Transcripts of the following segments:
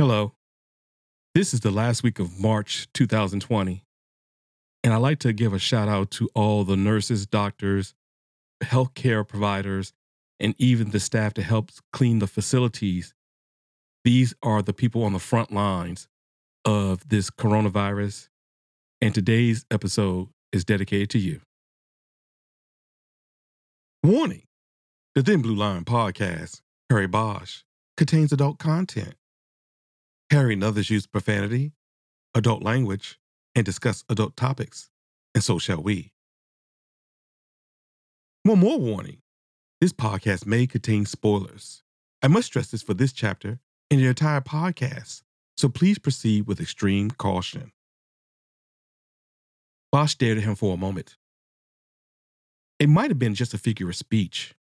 Hello. This is the last week of March 2020. And I'd like to give a shout out to all the nurses, doctors, healthcare providers, and even the staff that helps clean the facilities. These are the people on the front lines of this coronavirus. And today's episode is dedicated to you. Warning The Thin Blue Line podcast, Harry Bosch, contains adult content. And others use profanity, adult language, and discuss adult topics, and so shall we. One more warning this podcast may contain spoilers. I must stress this for this chapter and the entire podcast, so please proceed with extreme caution. Bosch stared at him for a moment. It might have been just a figure of speech.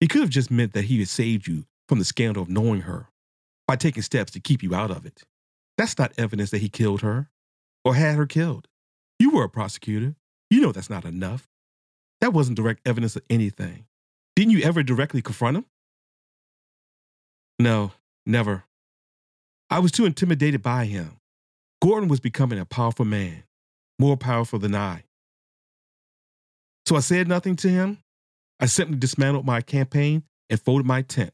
He could have just meant that he had saved you from the scandal of knowing her by taking steps to keep you out of it. That's not evidence that he killed her or had her killed. You were a prosecutor. You know that's not enough. That wasn't direct evidence of anything. Didn't you ever directly confront him? No, never. I was too intimidated by him. Gordon was becoming a powerful man, more powerful than I. So I said nothing to him. I simply dismantled my campaign and folded my tent.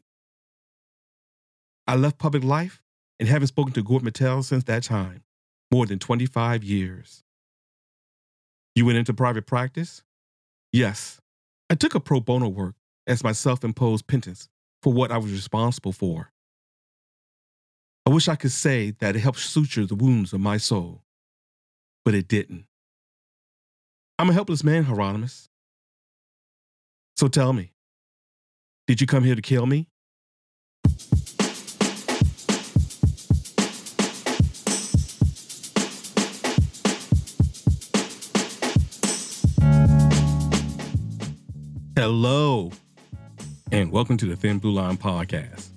I left public life and haven't spoken to Gordon Mittel since that time, more than 25 years. You went into private practice? Yes. I took a pro bono work as my self imposed penance for what I was responsible for. I wish I could say that it helped suture the wounds of my soul, but it didn't. I'm a helpless man, Hieronymus. So tell me, did you come here to kill me? Hello, and welcome to the Thin Blue Line podcast.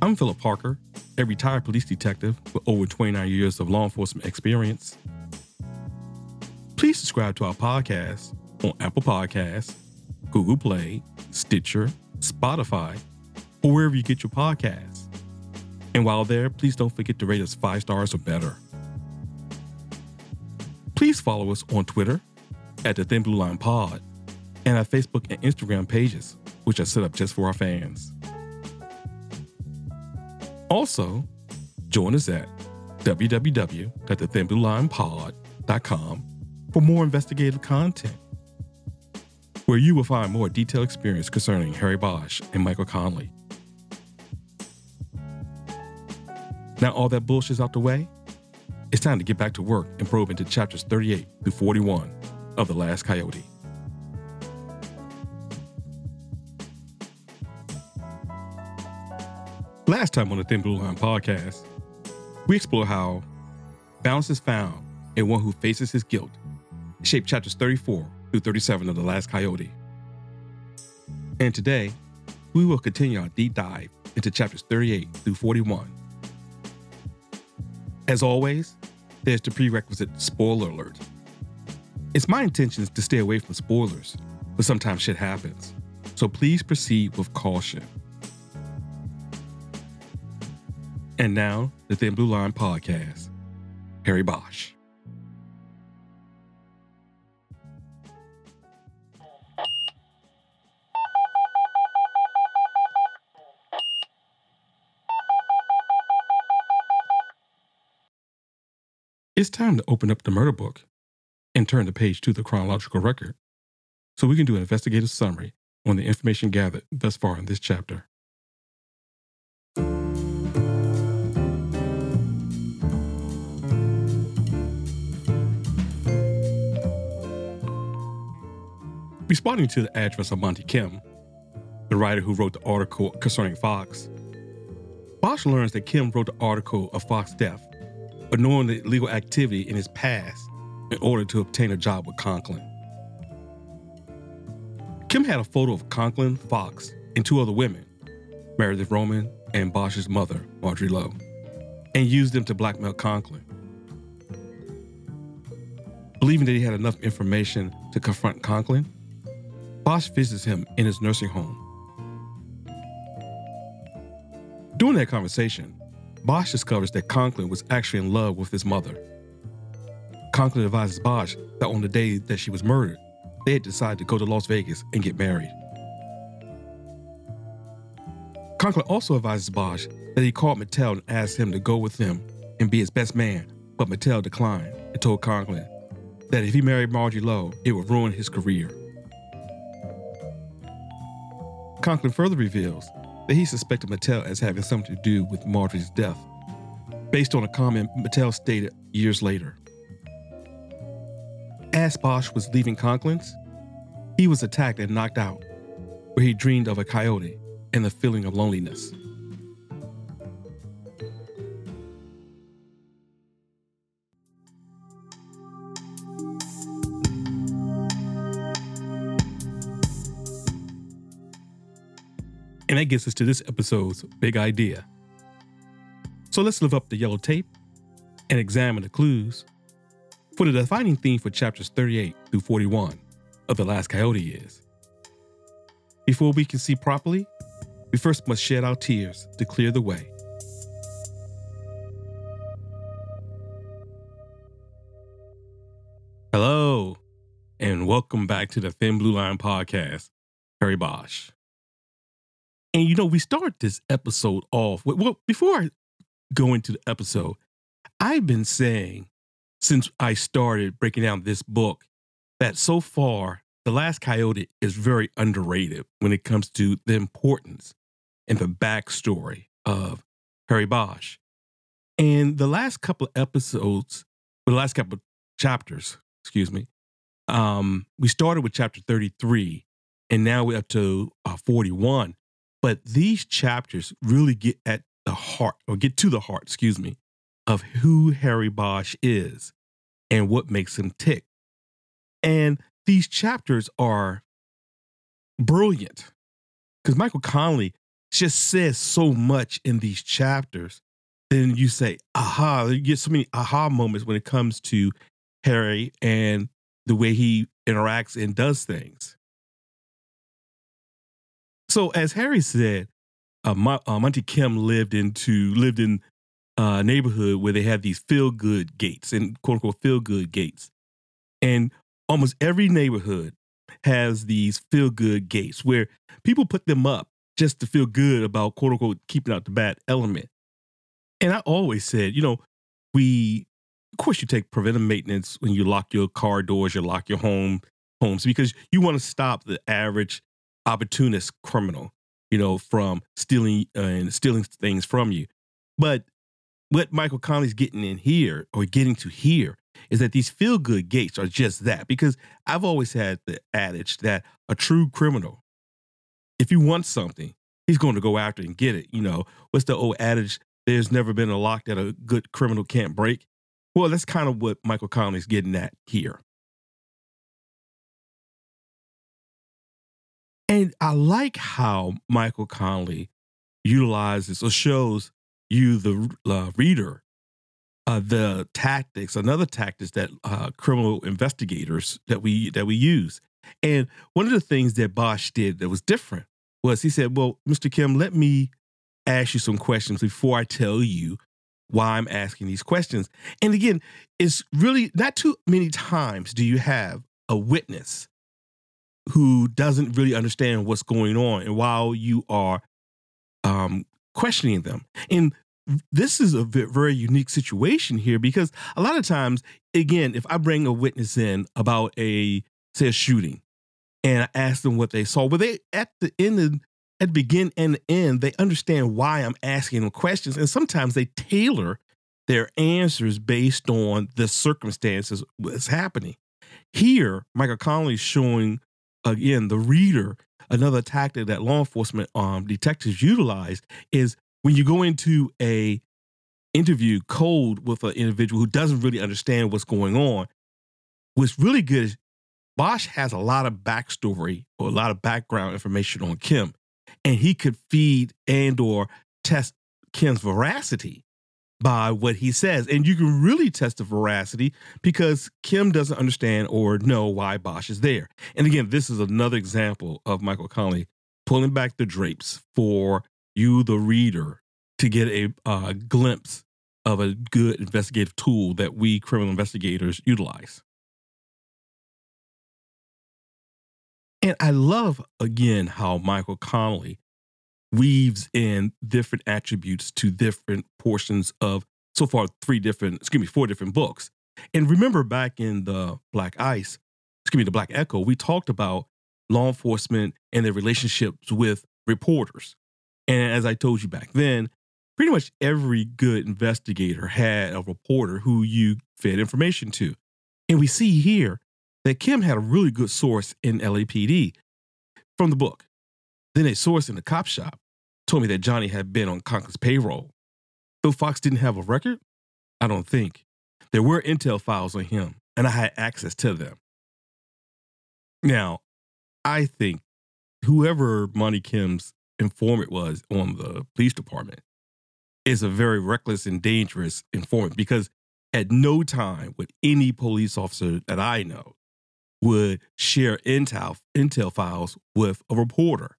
I'm Philip Parker, a retired police detective with over 29 years of law enforcement experience. Please subscribe to our podcast on Apple Podcasts, Google Play, Stitcher, Spotify, or wherever you get your podcasts. And while there, please don't forget to rate us five stars or better. Please follow us on Twitter at the Thin Blue Line Pod and our Facebook and Instagram pages, which are set up just for our fans. Also, join us at www.thethinbluelinepod.com for more investigative content, where you will find more detailed experience concerning Harry Bosch and Michael Connelly. Now, all that bullshit's out the way, it's time to get back to work and probe into chapters 38 through 41 of The Last Coyote. Last time on the Thin Blue Line podcast, we explore how balance is found in one who faces his guilt, shape chapters 34 through 37 of The Last Coyote. And today, we will continue our deep dive into chapters 38 through 41. As always, there's the prerequisite spoiler alert. It's my intention to stay away from spoilers, but sometimes shit happens. So please proceed with caution. And now, the Thin Blue Line podcast. Harry Bosch. It's time to open up the murder book and turn the page to the chronological record so we can do an investigative summary on the information gathered thus far in this chapter. Responding to the address of Monte Kim, the writer who wrote the article concerning Fox, Bosch learns that Kim wrote the article of Fox's death, ignoring the illegal activity in his past in order to obtain a job with Conklin. Kim had a photo of Conklin, Fox, and two other women, Meredith Roman and Bosch's mother, Marjorie Lowe, and used them to blackmail Conklin. Believing that he had enough information to confront Conklin, Bosch visits him in his nursing home. During that conversation, Bosch discovers that Conklin was actually in love with his mother. Conklin advises Bosch that on the day that she was murdered, they had decided to go to Las Vegas and get married. Conklin also advises Bosch that he called Mittel and asked him to go with him and be his best man, but Mittel declined and told Conklin that if he married Margie Lowe, it would ruin his career. Conklin further reveals that he suspected Mittel as having something to do with Marjorie's death, based on a comment Mittel stated years later. As Bosch was leaving Conklin's, he was attacked and knocked out, where he dreamed of a coyote and the feeling of loneliness. And that gets us to this episode's big idea. So let's lift up the yellow tape and examine the clues for the defining theme for chapters 38 through 41 of The Last Coyote is. Before we can see properly, we first must shed our tears to clear the way. Hello, and welcome back to the Thin Blue Line podcast, Harry Bosch. And you know, we start this episode off with, well, before I go into the episode, I've been saying since I started breaking down this book that so far, The Last Coyote is very underrated when it comes to the importance and the backstory of Harry Bosch. And the last couple of episodes, the last couple chapters, excuse me, um, we started with chapter 33 and now we're up to uh, 41. But these chapters really get at the heart, or get to the heart, excuse me, of who Harry Bosch is and what makes him tick. And these chapters are brilliant because Michael Connelly just says so much in these chapters. Then you say, aha, you get so many aha moments when it comes to Harry and the way he interacts and does things. So, as Harry said, uh, uh, Monte Kim lived into lived in uh, neighborhood where they had these feel good gates and quote unquote feel good gates. And almost every neighborhood has these feel good gates where people put them up just to feel good about quote unquote keeping out the bad element. And I always said, you know, we, of course, you take preventive maintenance when you lock your car doors, you lock your home homes because you want to stop the average opportunist criminal, you know, from stealing uh, and stealing things from you. But what Michael Connelly's getting in here or getting to here is that these feel good gates are just that. Because I've always had the adage that a true criminal, if he wants something, he's going to go after and get it. You know, what's the old adage? There's never been a lock that a good criminal can't break. Well, that's kind of what Michael Connelly's getting at here. And I like how Michael Connelly utilizes or shows you, the uh, reader, uh, the tactics, another tactics that uh, criminal investigators that we that we use. And one of the things that Bosch did that was different was he said, "Well, Mr. Kim, let me ask you some questions before I tell you why I'm asking these questions." And again, it's really not too many times do you have a witness who doesn't really understand what's going on, and while you are um, questioning them. And this is a very unique situation here because a lot of times, again, if I bring a witness in about a say a shooting, and I ask them what they saw, but they at the end of at the begin and end, they understand why I'm asking them questions, and sometimes they tailor their answers based on the circumstances that's happening. Here, Michael Connelly's showing again the reader another tactic that law enforcement um, detectives utilize is when you go into a interview cold with an individual who doesn't really understand what's going on, what's really good is Bosch has a lot of backstory or a lot of background information on Kim, and he could feed and or test Kim's veracity by what he says. And you can really test the veracity because Kim doesn't understand or know why Bosch is there. And again, this is another example of Michael Connelly pulling back the drapes for you, the reader, to get a uh, glimpse of a good investigative tool that we criminal investigators utilize. And I love again how Michael Connelly weaves in different attributes to different portions of so far three different, excuse me, four different books. And remember back in the Black Ice, excuse me, the Black Echo, we talked about law enforcement and their relationships with reporters. And as I told you back then, pretty much every good investigator had a reporter who you fed information to. And we see here that Kim had a really good source in LAPD from the book. Then a source in the cop shop told me that Johnny had been on Conklin's payroll. Though Fox didn't have a record, I don't think. There were intel files on him, and I had access to them. Now, I think whoever Monte Kim's informant was on the police department is a very reckless and dangerous informant because at no time would any police officer that I know would share intel intel files with a reporter.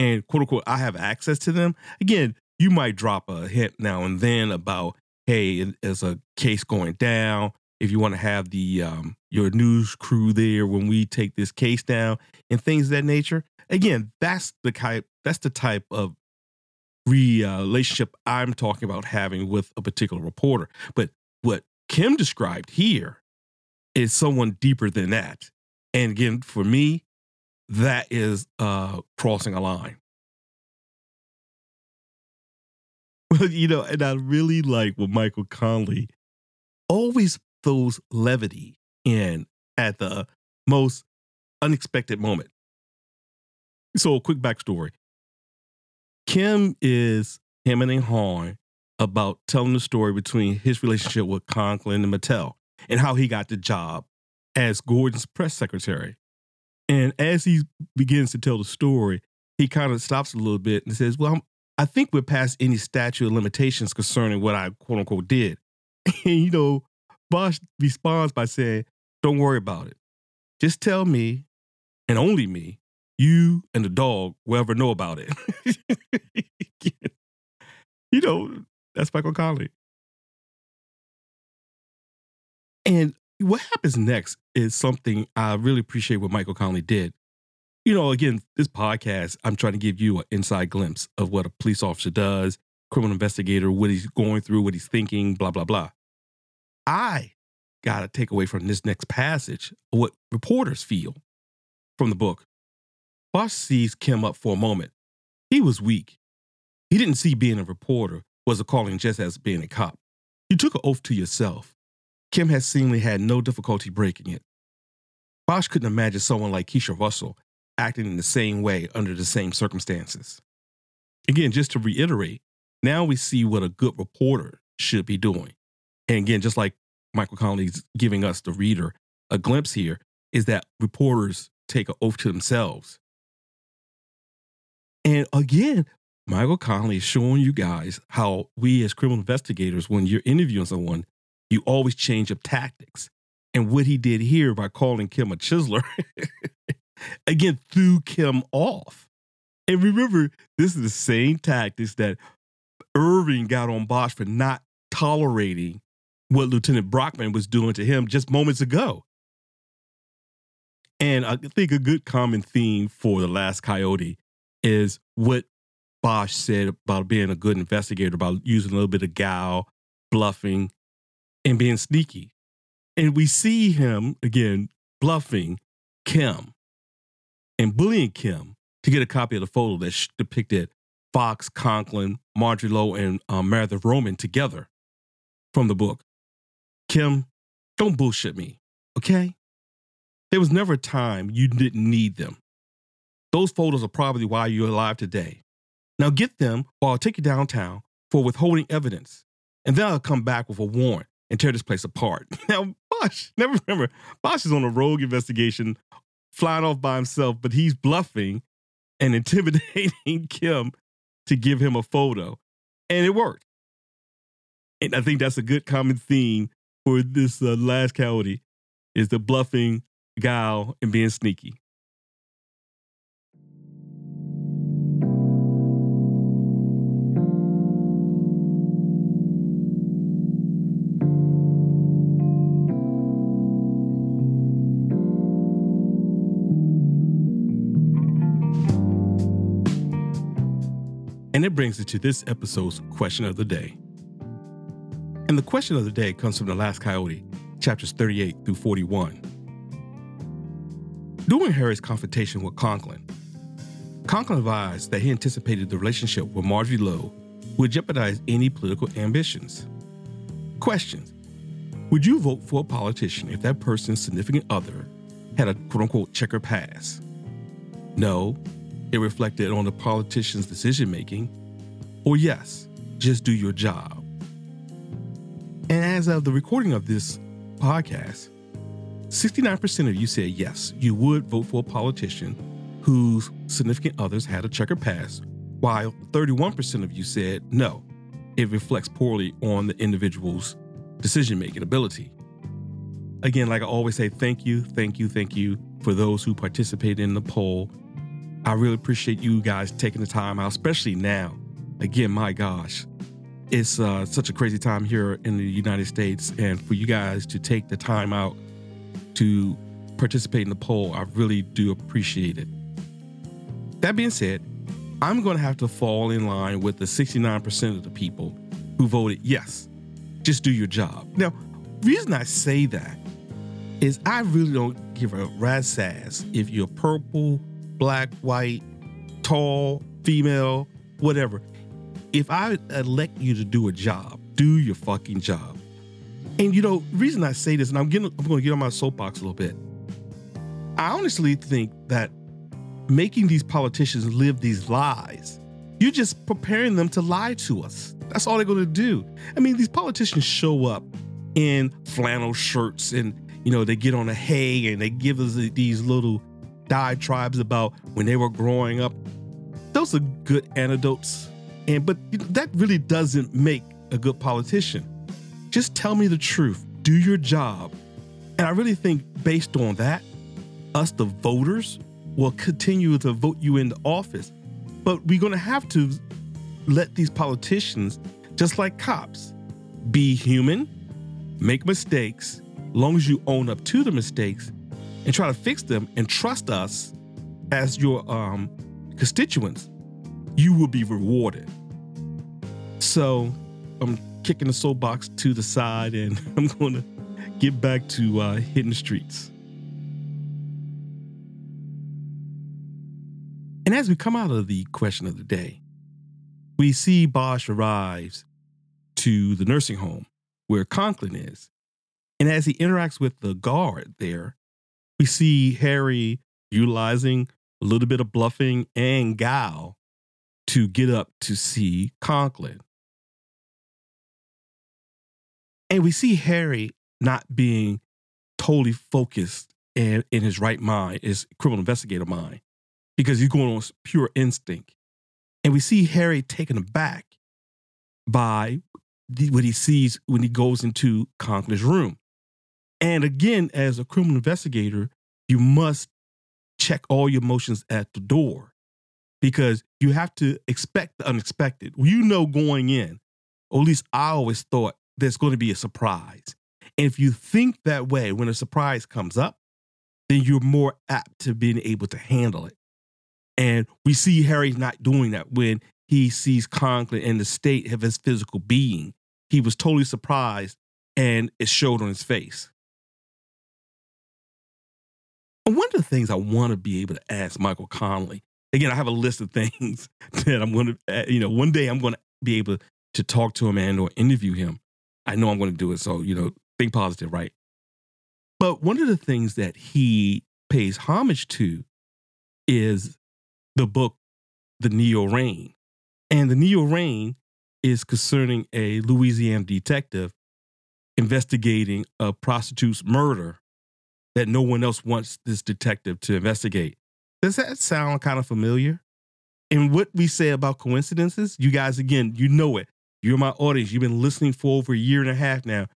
And quote unquote, I have access to them. Again, you might drop a hint now and then about, hey, there's a case going down. If you want to have the um, your news crew there when we take this case down and things of that nature. Again, that's the type that's the type of relationship I'm talking about having with a particular reporter. But what Kim described here is someone deeper than that. And again, for me, that is uh, crossing a line. Well, you know, and I really like what Michael Connelly always throws levity in at the most unexpected moment. So, a quick backstory Kim is hemming and hawing about telling the story between his relationship with Conklin and Mittel and how he got the job as Gordon's press secretary. And as he begins to tell the story, he kind of stops a little bit and says, Well, I'm, i think we're past any statute of limitations concerning what I quote unquote did. And, you know, Bosch responds by saying, Don't worry about it. Just tell me, and only me, you and the dog will ever know about it. you know, that's Michael Connelly. And what happens next is something I really appreciate what Michael Connelly did. You know, again, this podcast, I'm trying to give you an inside glimpse of what a police officer does, criminal investigator, what he's going through, what he's thinking, blah, blah, blah. I got to take away from this next passage what reporters feel from the book. Bosch sees Kim up for a moment. He was weak. He didn't see being a reporter was a calling just as being a cop. You took an oath to yourself. Kim had seemingly had no difficulty breaking it. Bosch couldn't imagine someone like Keisha Russell acting in the same way under the same circumstances. Again, just to reiterate, now we see what a good reporter should be doing. And again, just like Michael Connelly's giving us, the reader, a glimpse here, is that reporters take an oath to themselves and again, Michael Connelly is showing you guys how we as criminal investigators, when you're interviewing someone, you always change up tactics. And what he did here by calling Kim a chiseler, again, threw Kim off. And remember, this is the same tactics that Irving got on Bosch for not tolerating what Lieutenant Brockman was doing to him just moments ago. And I think a good common theme for The Last Coyote is what Bosch said about being a good investigator, about using a little bit of gal, bluffing, and being sneaky. And we see him again bluffing Kim and bullying Kim to get a copy of the photo that depicted Fox, Conklin, Marjorie Lowe, and um, Meredith Roman together from the book. Kim, don't bullshit me, okay? There was never a time you didn't need them. Those photos are probably why you're alive today. Now get them or I'll take you downtown for withholding evidence. And then I'll come back with a warrant and tear this place apart. Now, Bosch, never remember, Bosch is on a rogue investigation, flying off by himself, but he's bluffing and intimidating Kim to give him a photo. And it worked. And I think that's a good common theme for this uh, last coyote is the bluffing, guile, and being sneaky. And it brings us to this episode's question of the day. And the question of the day comes from the last coyote, chapters 38 through 41. During Harry's confrontation with Conklin, Conklin advised that he anticipated the relationship with Marjorie Lowe would jeopardize any political ambitions. Questions Would you vote for a politician if that person's significant other had a quote unquote checker pass? No, it reflected on the politician's decision making. Or yes, just do your job. And as of the recording of this podcast, 69% of you said yes, you would vote for a politician whose significant others had a checker pass, while 31% of you said no, it reflects poorly on the individual's decision making ability. Again, like I always say, thank you, thank you, thank you for those who participated in the poll. I really appreciate you guys taking the time out, especially now. Again, my gosh, it's uh, such a crazy time here in the United States, and for you guys to take the time out to participate in the poll, I really do appreciate it. That being said, I'm going to have to fall in line with the 69% of the people who voted yes, just do your job. Now, reason I say that is I really don't give a rat's ass if you're purple, black, white, tall, female, whatever. If I elect you to do a job, do your fucking job. And you know, reason I say this, and I'm getting I'm gonna get on my soapbox a little bit. I honestly think that making these politicians live these lies. You're just preparing them to lie to us. That's all they're to do. I mean, these politicians show up in flannel shirts and, you know, they get on a hay and they give us these little diatribes about when they were growing up. Those are good anecdotes. And but that really doesn't make a good politician. Just tell me the truth. Do your job. And I really think based on that, us the voters will continue to vote you into office. But we're going to have to let these politicians, just like cops, be human, make mistakes, long as you own up to the mistakes and try to fix them and trust us as your um, constituents, you will be rewarded. So I'm kicking the soapbox to the side and I'm going to get back to uh, hitting streets. And as we come out of the question of the day, we see Bosch arrives to the nursing home where Conklin is. And as he interacts with the guard there, we see Harry utilizing a little bit of bluffing and guile to get up to see Conklin. And we see Harry not being totally focused and in his right mind, his criminal investigator mind because he's going on pure instinct. And we see Harry taken aback by what he sees when he goes into Conklin's room. And again, as a criminal investigator, you must check all your emotions at the door because you have to expect the unexpected. You know, going in, or at least I always thought there's going to be a surprise. And if you think that way when a surprise comes up, then you're more apt to being able to handle it. And we see Harry's not doing that when he sees Conklin in the state of his physical being. He was totally surprised and it showed on his face. One of the things I want to be able to ask Michael Connelly, again, I have a list of things that I'm going to, uh, you know, one day I'm going to be able to talk to him and or interview him. I know I'm going to do it. So, you know, think positive, right? But one of the things that he pays homage to is the book, The Neon Rain. And The Neon Rain is concerning a Louisiana detective investigating a prostitute's murder that no one else wants this detective to investigate. Does that sound kind of familiar? And what we say about coincidences, you guys, again, you know it. You're my audience. You've been listening for over a year and a half now.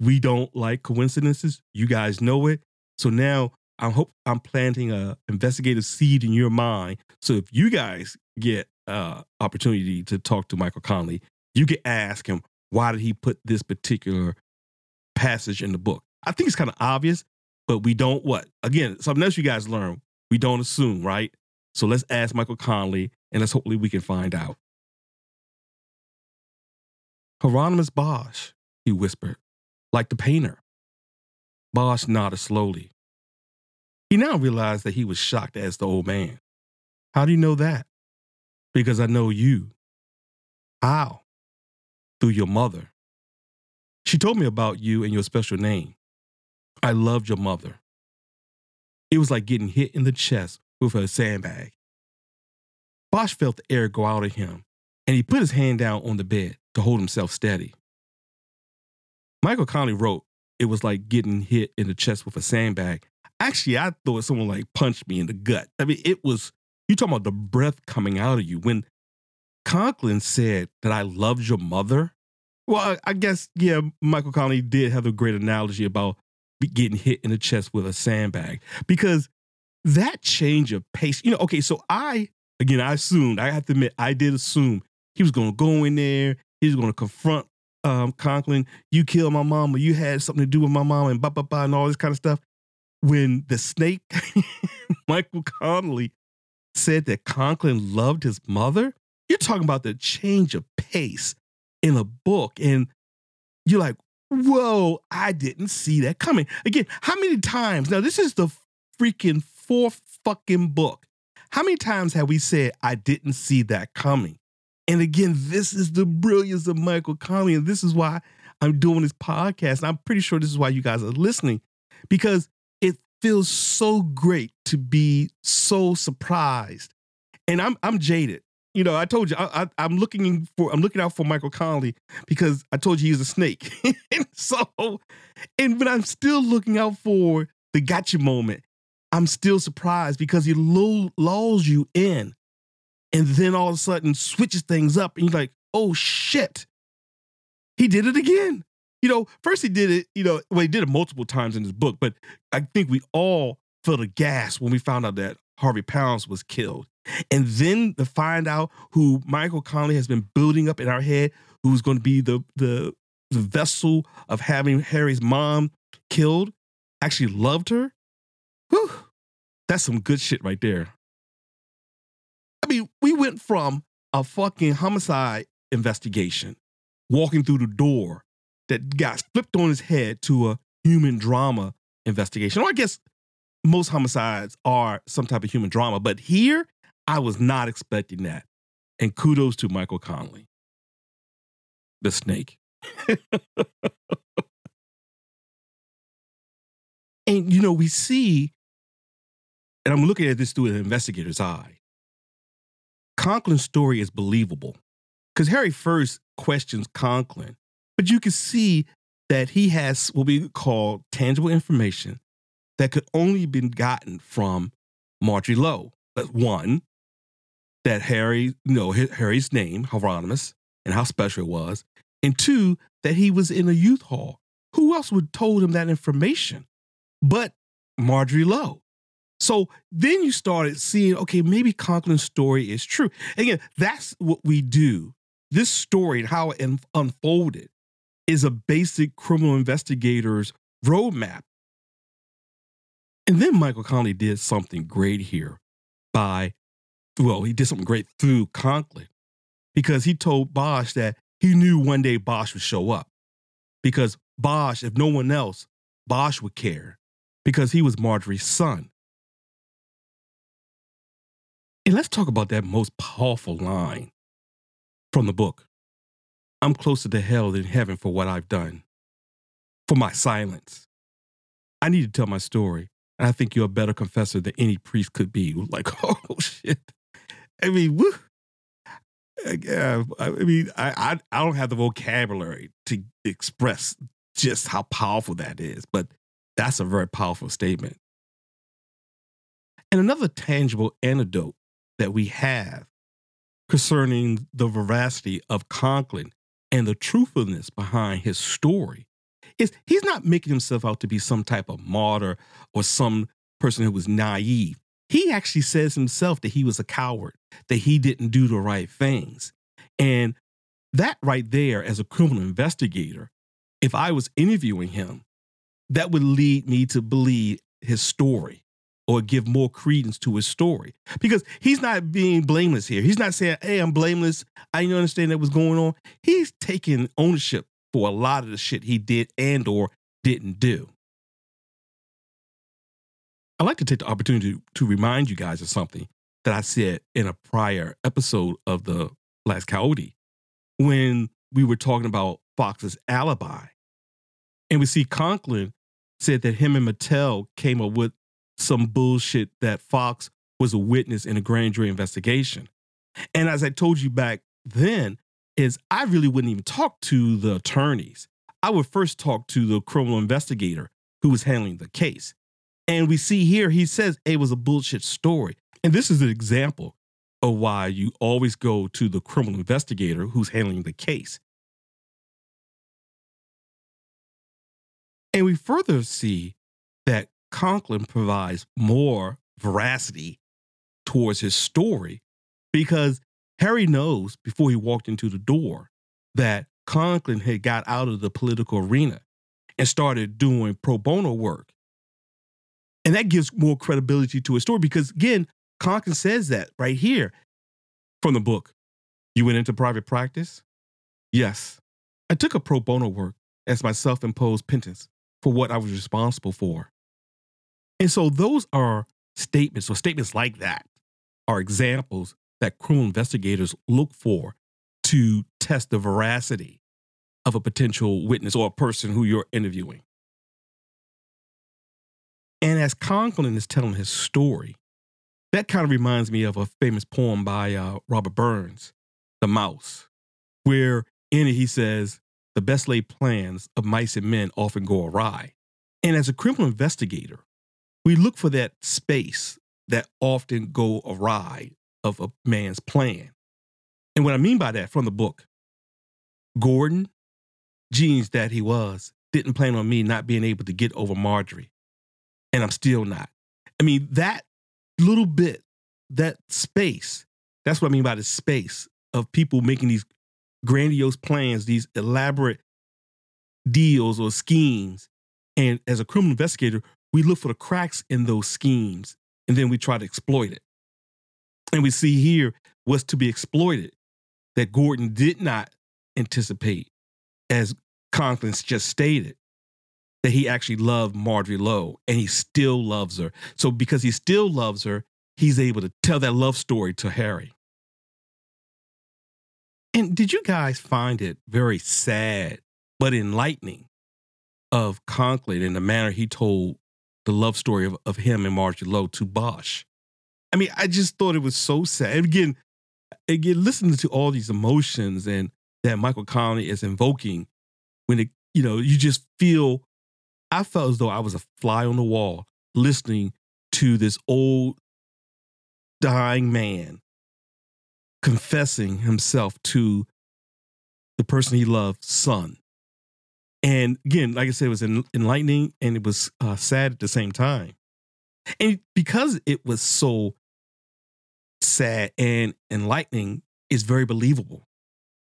We don't like coincidences. You guys know it. So now I hope I'm planting a investigative seed in your mind. So if you guys get uh opportunity to talk to Michael Connelly, you can ask him why did he put this particular passage in the book. I think it's kind of obvious, but we don't what again. Something else you guys learn. We don't assume, right? So let's ask Michael Connelly and let's hopefully we can find out. Hieronymus Bosch, he whispered, like the painter. Bosch nodded slowly. He now realized that he was shocked as the old man. How do you know that? Because I know you. How? Through your mother. She told me about you and your special name. I loved your mother. It was like getting hit in the chest with a sandbag. Bosch felt the air go out of him, and he put his hand down on the bed to hold himself steady. Michael Connelly wrote, It was like getting hit in the chest with a sandbag. Actually, I thought someone like punched me in the gut. I mean, it was, you talking about the breath coming out of you. When Conklin said that I loved your mother, well, I guess, yeah, Michael Connelly did have a great analogy about getting hit in the chest with a sandbag because that change of pace, you know, okay, so I, again, I assumed, I have to admit, I did assume he was going to go in there, he was going to confront um, Conklin, you killed my or you had something to do with my mom and blah, blah, blah, and all this kind of stuff. When the snake, Michael Connelly, said that Conklin loved his mother, you're talking about the change of pace in a book. And you're like, whoa, I didn't see that coming. Again, how many times? Now, this is the freaking fourth fucking book. How many times have we said, I didn't see that coming? And again, this is the brilliance of Michael Connelly. And this is why I'm doing this podcast. And I'm pretty sure this is why you guys are listening because it feels so great to be so surprised. And I'm I'm jaded you know, I told you I, am looking for I'm looking out for Michael Connelly because I told you he's a snake. and so, and but I'm still looking out for the gotcha moment. I'm still surprised because he lulls you in, and then all of a sudden switches things up, and you're like, oh shit, he did it again. You know, first he did it. You know, well he did it multiple times in his book, but I think we all felt a gas when we found out that Harvey Pounds was killed. And then to find out who Michael Connelly has been building up in our head, who's going to be the, the, the vessel of having Harry's mom killed, actually loved her. Whew, that's some good shit right there. I mean, we went from a fucking homicide investigation, walking through the door that got flipped on his head to a human drama investigation. Or I guess most homicides are some type of human drama, but here I was not expecting that. And kudos to Michael Connelly, the snake. and, you know, we see, and I'm looking at this through an investigator's eye. Conklin's story is believable because Harry first questions Conklin, but you can see that he has what we call tangible information that could only been gotten from Marjorie Lowe. One, that Harry, you know, Harry's name, Hieronymus, and how special it was. And two, that he was in a youth hall. Who else would told him that information but Marjorie Lowe? So then you started seeing, okay, maybe Conklin's story is true. Again, that's what we do. This story and how it unfolded is a basic criminal investigator's roadmap. And then Michael Connelly did something great here by well, he did something great through Conklin because he told Bosch that he knew one day Bosch would show up. Because Bosch, if no one else, Bosch would care because he was Marjorie's son. And let's talk about that most powerful line from the book I'm closer to hell than heaven for what I've done, for my silence. I need to tell my story. And I think you're a better confessor than any priest could be. Like, oh shit. I mean, woo. Yeah, I mean, I, I I don't have the vocabulary to express just how powerful that is, but that's a very powerful statement. And another tangible antidote that we have concerning the veracity of Conklin and the truthfulness behind his story is he's not making himself out to be some type of martyr or some person who was naive. He actually says himself that he was a coward, that he didn't do the right things. And that right there, as a criminal investigator, if I was interviewing him, that would lead me to believe his story. or give more credence to his story because he's not being blameless here. He's not saying, "Hey, I'm blameless. I didn't understand that was going on." He's taking ownership for a lot of the shit he did and or didn't do. I'd like to take the opportunity to, remind you guys of something that I said in a prior episode of the Last Coyote when we were talking about Fox's alibi. And we see Conklin said that him and Mittel came up with some bullshit that Fox was a witness in a grand jury investigation. And as I told you back then, is I really wouldn't even talk to the attorneys. I would first talk to the criminal investigator who was handling the case. And we see here, he says it was a bullshit story. And this is an example of why you always go to the criminal investigator who's handling the case. And we further see that Conklin provides more veracity towards his story because Harry knows before he walked into the door that Conklin had got out of the political arena and started doing pro bono work. And that gives more credibility to his story because, again, Conklin says that right here from the book. You went into private practice? Yes. I took a pro bono work as my self imposed penance for what I was responsible for. And so those are statements or statements like that are examples that criminal investigators look for to test the veracity of a potential witness or a person who you're interviewing. And as Conklin is telling his story, that kind of reminds me of a famous poem by uh, Robert Burns, The Mouse, where in it he says, The best laid plans of mice and men often go awry. And as a criminal investigator, we look for that space that often go awry of a man's plan. And what I mean by that from the book, Gordon, genius that he was, didn't plan on me not being able to get over Marjorie. And I'm still not. I mean, that little bit, that space, that's what I mean by the space of people making these grandiose plans, these elaborate deals or schemes. And as a criminal investigator, we look for the cracks in those schemes and then we try to exploit it. And we see here what's to be exploited that Gordon did not anticipate, as Conklin just stated, that he actually loved Marjorie Lowe and he still loves her. So, because he still loves her, he's able to tell that love story to Harry. And did you guys find it very sad but enlightening of Conklin in the manner he told the love story of, of him and Marjorie Lowe to Bosch? I mean, I just thought it was so sad. And again, again, listening to all these emotions and that Michael Connelly is invoking when it, you know, you just feel I felt as though I was a fly on the wall listening to this old dying man confessing himself to the person he loved, son. And again, like I said, it was enlightening and it was uh, sad at the same time. And because it was so sad and enlightening it's very believable.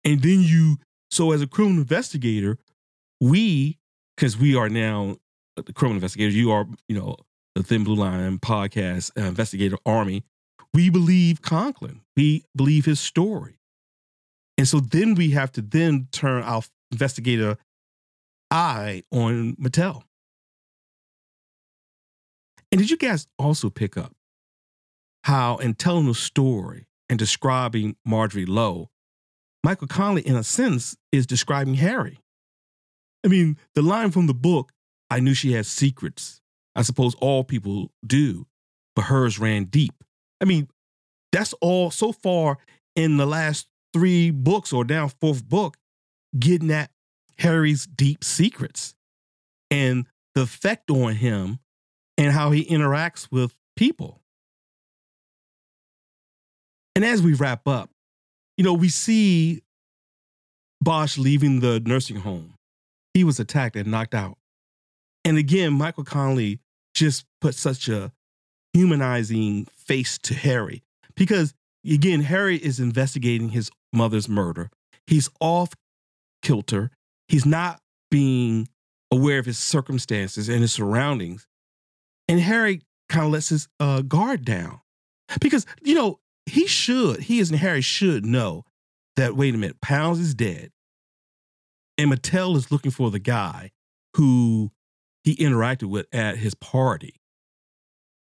And then you, so as a criminal investigator, we, because we are now the criminal investigators, you are, you know, the Thin Blue Line podcast uh, investigator army. We believe Conklin. We believe his story. And so then we have to then turn our investigator eye on Mittel. And did you guys also pick up how in telling the story and describing Marjorie Lowe, Michael Connelly, in a sense, is describing Harry. I mean, the line from the book, I knew she had secrets. I suppose all people do, but hers ran deep. I mean, that's all so far in the last three books or down fourth book, getting at Harry's deep secrets and the effect on him and how he interacts with people. And as we wrap up, you know, we see Bosch leaving the nursing home. He was attacked and knocked out. And again, Michael Connelly just put such a humanizing face to Harry because, again, Harry is investigating his mother's murder. He's off kilter. He's not being aware of his circumstances and his surroundings. And Harry kind of lets his uh, guard down because you know he should he as Harry should know that wait a minute Pounds is dead and Mittel is looking for the guy who he interacted with at his party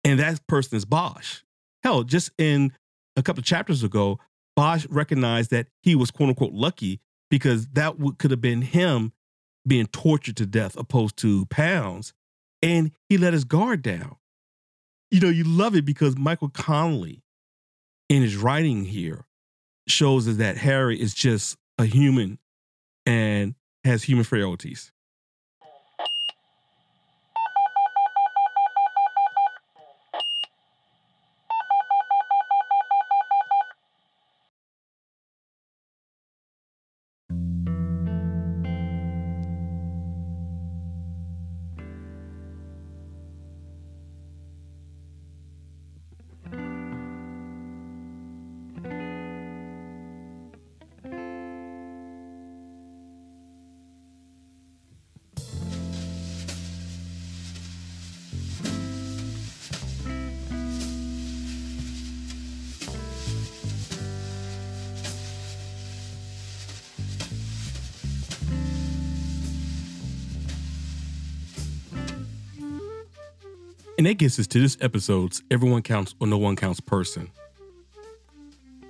and that person is Bosch. Hell, just in a couple of chapters ago, Bosch recognized that he was quote unquote lucky because that would, could have been him being tortured to death opposed to Pounds. And he let his guard down. You know, you love it because Michael Connelly in his writing here shows us that Harry is just a human and has human frailties. And that gets us to this episode's Everyone Counts or No One Counts person.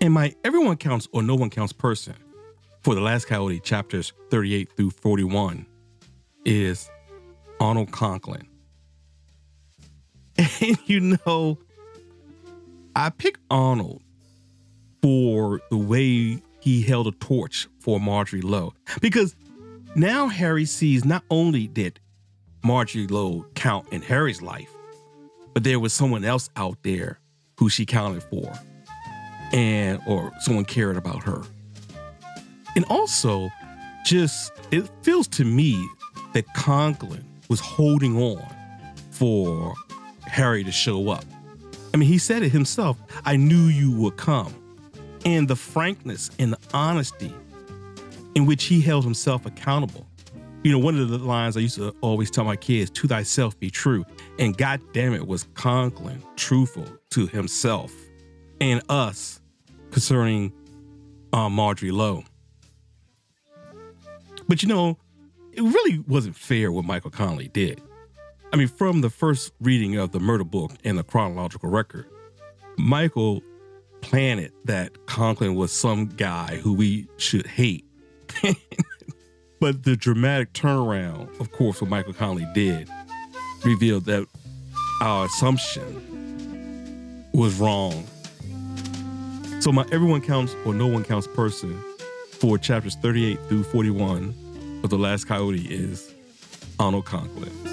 And my Everyone Counts or No One Counts person for The Last Coyote chapters 38 through 41 is Arnold Conklin. And you know, I picked Arnold for the way he held a torch for Marjorie Lowe because now Harry sees not only did Marjorie Lowe count in Harry's life, but there was someone else out there who she counted for and or someone cared about her. And also just it feels to me that conklin was holding on for harry to show up. I mean he said it himself i knew you would come. And the frankness and the honesty in which he held himself accountable you know, one of the lines I used to always tell my kids, to thyself be true. And God damn it, was Conklin truthful to himself and us concerning um, Marjorie Lowe. But you know, it really wasn't fair what Michael Connelly did. I mean, from the first reading of the murder book and the chronological record, Michael planted that Conklin was some guy who we should hate. But the dramatic turnaround, of course, what Michael Connelly did, revealed that our assumption was wrong. So my everyone counts or no one counts person for chapters 38 through 41 of The Last Coyote is Arnold Conklin.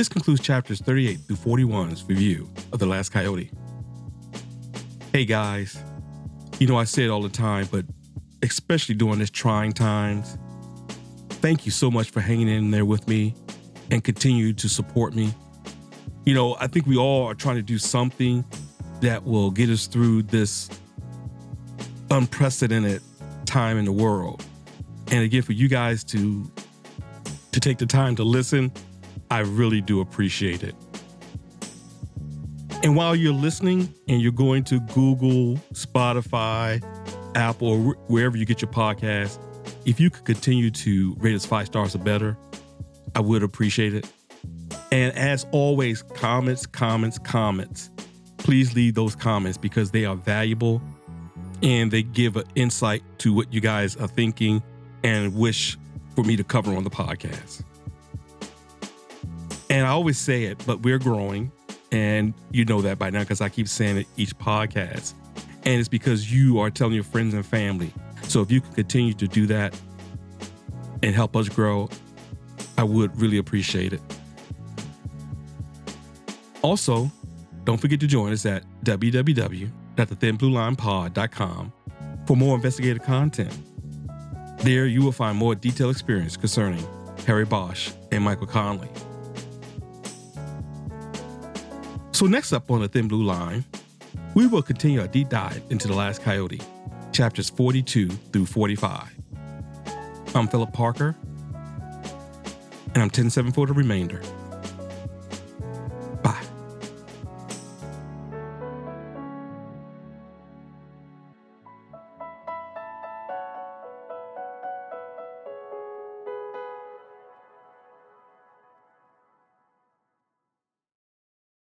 This concludes chapters 38 through 41's review of The Last Coyote. Hey guys, you know I say it all the time, but especially during this trying times, thank you so much for hanging in there with me and continue to support me. You know, I think we all are trying to do something that will get us through this unprecedented time in the world. And again, for you guys to to take the time to listen I really do appreciate it. And while you're listening and you're going to Google, Spotify, Apple, or wherever you get your podcast, if you could continue to rate us five stars or better, I would appreciate it. And as always, comments, comments, comments. Please leave those comments because they are valuable and they give an insight to what you guys are thinking and wish for me to cover on the podcast. And I always say it, but we're growing. And you know that by now because I keep saying it each podcast. And it's because you are telling your friends and family. So if you can continue to do that and help us grow, I would really appreciate it. Also, don't forget to join us at www.patreon.com thethinbluelinepod.com for more investigative content. There you will find more detailed experience concerning Harry Bosch and Michael Connelly. So next up on the Thin Blue Line, we will continue our deep dive into The Last Coyote, chapters 42 through 45. I'm Philip Parker, and I'm 10 7 for the remainder.